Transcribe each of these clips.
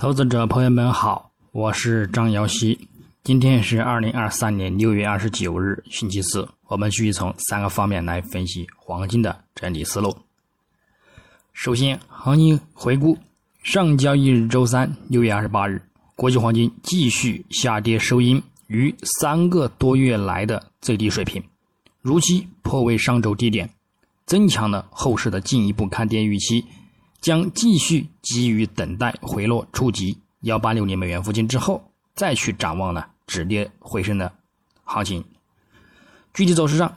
投资者朋友们好，我是张瑶希。今天是二零二三年六月二十九日，星期四。我们继续从三个方面来分析黄金的整体思路。首先，行情回顾：上交易日周三六月二十八日，国际黄金继续下跌收阴于三个多月来的最低水平，如期破位上周低点，增强了后市的进一步看跌预期。将继续基于等待回落触及幺八六零美元附近之后，再去展望呢止跌回升的行情。具体走势上，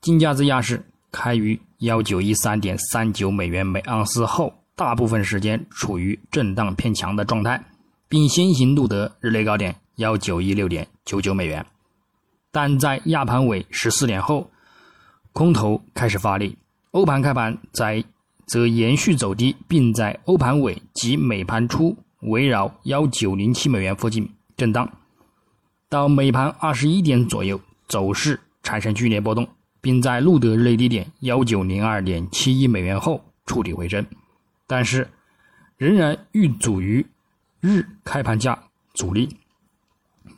金价自亚市开于幺九一三点三九美元每盎司后，大部分时间处于震荡偏强的状态，并先行录得日内高点幺九一六点九九美元。但在亚盘尾十四点后，空头开始发力，欧盘开盘在。则延续走低，并在欧盘尾及美盘初围绕幺九零七美元附近震荡，到美盘二十一点左右，走势产生剧烈波动，并在录得日内低点幺九零二点七一美元后触底回升，但是仍然遇阻于日开盘价阻力，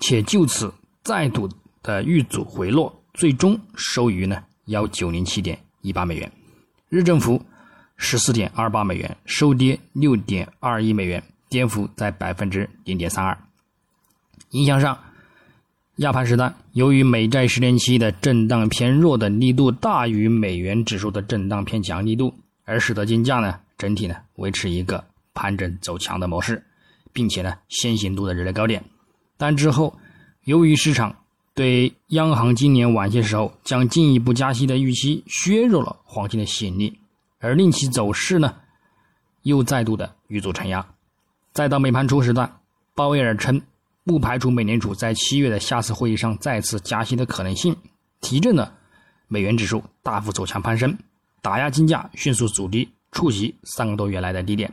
且就此再度的遇阻回落，最终收于呢幺九零七点一八美元，日振幅。十四点二八美元，收跌六点二一美元，跌幅在百分之零点三二。影响上，亚盘时段由于美债十年期的震荡偏弱的力度大于美元指数的震荡偏强力度，而使得金价呢整体呢维持一个盘整走强的模式，并且呢先行度的日内高点。但之后，由于市场对央行今年晚些时候将进一步加息的预期，削弱了黄金的吸引力。而令其走势呢，又再度的遇阻承压，再到美盘初时段，鲍威尔称不排除美联储在七月的下次会议上再次加息的可能性，提振了美元指数大幅走强攀升，打压金价迅速阻低触及三个多月来的低点。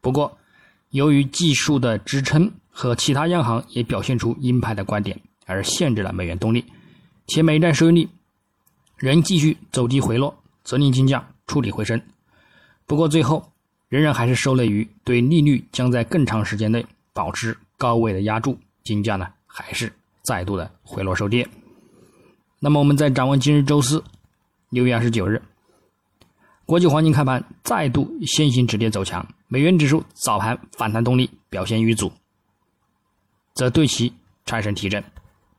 不过，由于技术的支撑和其他央行也表现出鹰派的观点，而限制了美元动力，且美债收益率仍继续走低回落，责令金价。触底回升，不过最后仍然还是受累于对利率将在更长时间内保持高位的压住，金价呢还是再度的回落收跌。那么我们再展望今日周四，六月二十九日，国际黄金开盘再度先行止跌走强，美元指数早盘反弹动力表现遇阻，则对其产生提振。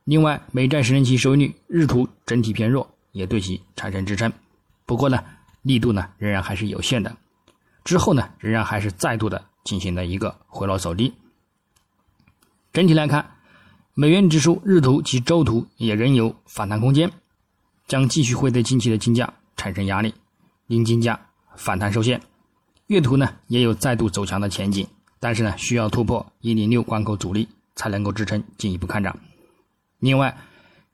另外，美债十年期收益率日图整体偏弱，也对其产生支撑。不过呢。力度呢仍然还是有限的，之后呢仍然还是再度的进行了一个回落走低。整体来看，美元指数日图及周图也仍有反弹空间，将继续会对近期的金价产生压力，令金价反弹受限。月图呢也有再度走强的前景，但是呢需要突破一零六关口阻力才能够支撑进一步看涨。另外，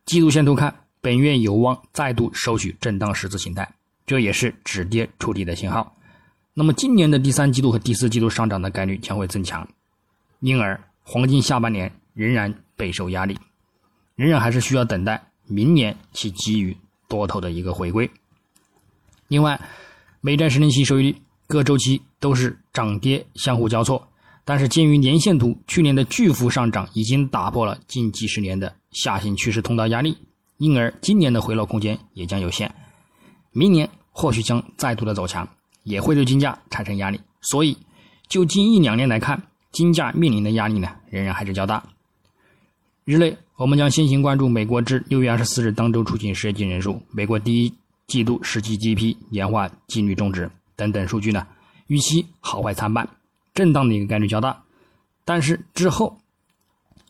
季度线图看，本月有望再度收取震荡十字形态。这也是止跌触底的信号，那么今年的第三季度和第四季度上涨的概率将会增强，因而黄金下半年仍然备受压力，仍然还是需要等待明年其基于多头的一个回归。另外，美债十年期收益率各周期都是涨跌相互交错，但是鉴于年线图去年的巨幅上涨已经打破了近几十年的下行趋势通道压力，因而今年的回落空间也将有限，明年。或许将再度的走强，也会对金价产生压力。所以，就近一两年来看，金价面临的压力呢，仍然还是较大。日内，我们将先行关注美国至六月二十四日当周出境失业金人数、美国第一季度实际 GDP 年化净率终值等等数据呢，预期好坏参半，震荡的一个概率较大。但是之后，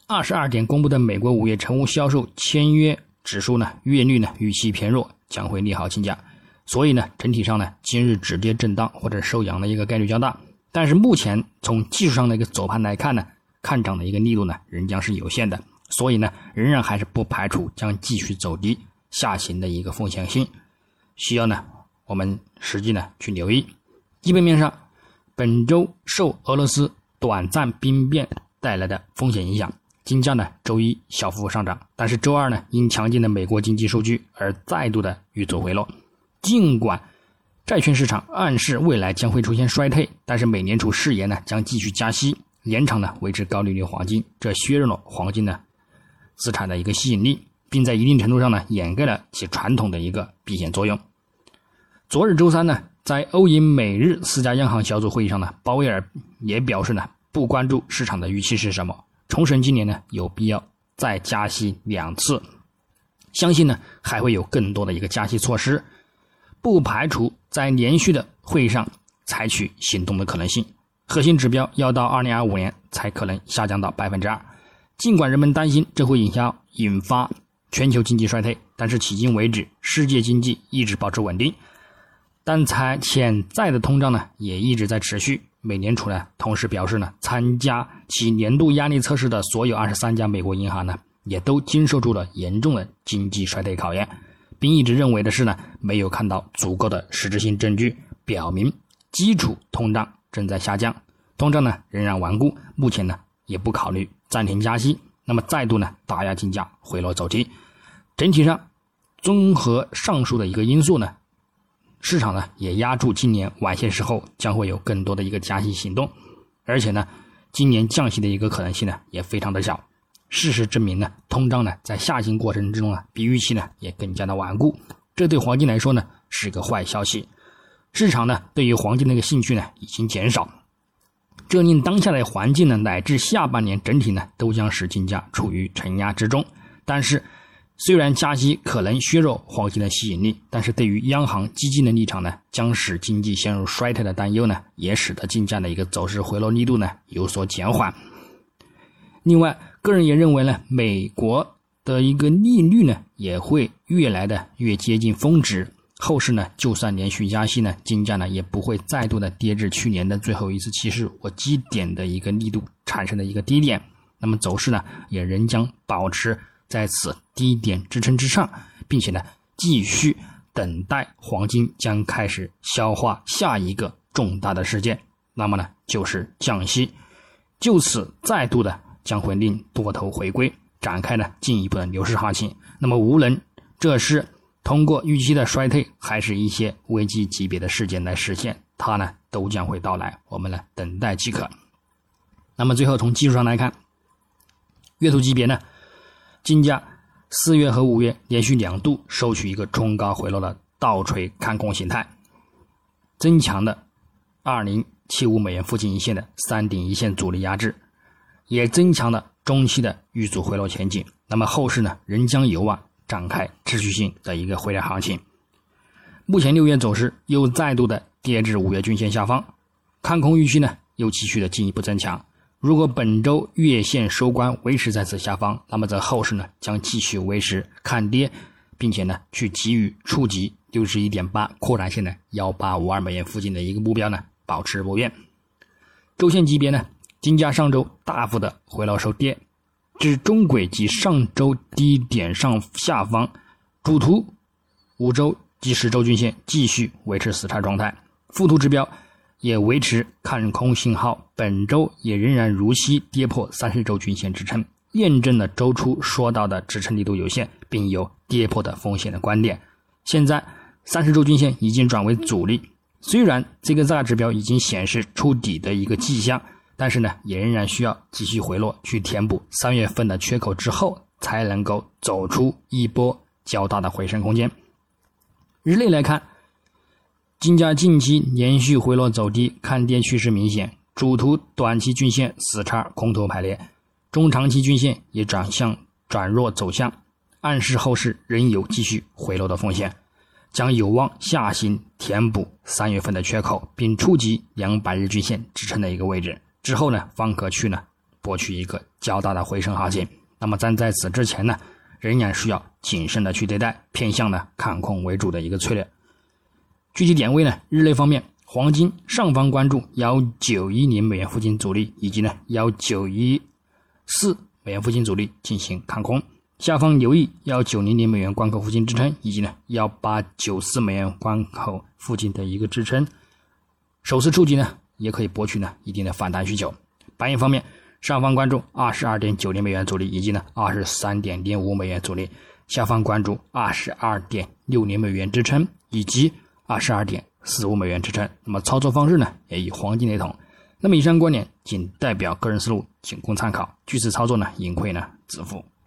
二十二点公布的美国五月成屋销售签约指数呢，月率呢预期偏弱，将会利好金价。所以呢，整体上呢，今日止跌震荡或者收阳的一个概率较大。但是目前从技术上的一个走盘来看呢，看涨的一个力度呢，仍将是有限的。所以呢，仍然还是不排除将继续走低下行的一个风险性，需要呢我们实际呢去留意。基本面上，本周受俄罗斯短暂兵变带来的风险影响，金价呢周一小幅上涨，但是周二呢因强劲的美国经济数据而再度的遇阻回落。尽管债券市场暗示未来将会出现衰退，但是美联储誓言呢将继续加息，延长呢维持高利率黄金，这削弱了黄金呢资产的一个吸引力，并在一定程度上呢掩盖了其传统的一个避险作用。昨日周三呢，在欧银美日四家央行小组会议上呢，鲍威尔也表示呢，不关注市场的预期是什么，重申今年呢有必要再加息两次，相信呢还会有更多的一个加息措施，不排除在连续的会议上采取行动的可能性。核心指标要到二零二五年才可能下降到百分之二。尽管人们担心这会影响引发全球经济衰退，但是迄今为止，世界经济一直保持稳定。但才潜在的通胀呢，也一直在持续。美联储呢，同时表示呢，参加其年度压力测试的所有二十三家美国银行呢，也都经受住了严重的经济衰退考验，并一直认为的是呢，没有看到足够的实质性证据表明基础通胀。正在下降，通胀呢仍然顽固，目前呢也不考虑暂停加息，那么再度呢打压金价回落走低。整体上，综合上述的一个因素呢，市场呢也压住今年晚些时候将会有更多的一个加息行动，而且呢今年降息的一个可能性呢也非常的小。事实证明呢，通胀呢在下行过程之中啊比预期呢也更加的顽固，这对黄金来说呢是个坏消息。市场呢，对于黄金的一个兴趣呢，已经减少，这令当下的环境呢，乃至下半年整体呢，都将使金价处于承压之中。但是，虽然加息可能削弱黄金的吸引力，但是对于央行激进的立场呢，将使经济陷入衰退的担忧呢，也使得金价的一个走势回落力度呢有所减缓。另外，个人也认为呢，美国的一个利率呢，也会越来的越接近峰值。后市呢，就算连续加息呢，金价呢也不会再度的跌至去年的最后一次期市我基点的一个力度产生的一个低点。那么走势呢，也仍将保持在此低点支撑之上，并且呢，继续等待黄金将开始消化下一个重大的事件，那么呢，就是降息，就此再度的将会令多头回归，展开呢进一步的牛市行情。那么无论这是。通过预期的衰退，还是一些危机级别的事件来实现，它呢都将会到来，我们呢等待即可。那么最后从技术上来看，月图级别呢，金价四月和五月连续两度收取一个冲高回落的倒锤看空形态，增强的二零七五美元附近一线的三顶一线阻力压制，也增强了中期的遇阻回落前景。那么后市呢仍将有望。展开持续性的一个回调行情，目前六月走势又再度的跌至五月均线下方，看空预期呢又继续的进一步增强。如果本周月线收官维持在此下方，那么在后市呢将继续维持看跌，并且呢去给予触及六十一点八扩展线的幺八五二美元附近的一个目标呢保持不变。周线级别呢，金价上周大幅的回落收跌。至中轨及上周低点上下方，主图五周及十周均线继续维持死叉状态，副图指标也维持看空信号，本周也仍然如期跌破三十周均线支撑，验证了周初说到的支撑力度有限，并有跌破的风险的观点。现在三十周均线已经转为阻力，虽然这个大指标已经显示触底的一个迹象。但是呢，也仍然需要继续回落，去填补三月份的缺口之后，才能够走出一波较大的回升空间。日内来看，金价近期连续回落走低，看跌趋势明显。主图短期均线死叉空头排列，中长期均线也转向转弱走向，暗示后市仍有继续回落的风险，将有望下行填补三月份的缺口，并触及两百日均线支撑的一个位置。之后呢，方可去呢博取一个较大的回升行情。那么，但在此之前呢，仍然需要谨慎的去对待，偏向呢看空为主的一个策略。具体点位呢，日内方面，黄金上方关注幺九一零美元附近阻力，以及呢幺九一四美元附近阻力进行看空；下方留意幺九零零美元关口附近支撑，以及呢幺八九四美元关口附近的一个支撑。首次触及呢。也可以博取呢一定的反弹需求。白银方面，上方关注二十二点九零美元阻力，以及呢二十三点零五美元阻力；下方关注二十二点六零美元支撑，以及二十二点四五美元支撑。那么操作方式呢，也与黄金雷同，那么以上观点仅代表个人思路，仅供参考。据此操作呢，盈亏呢自负。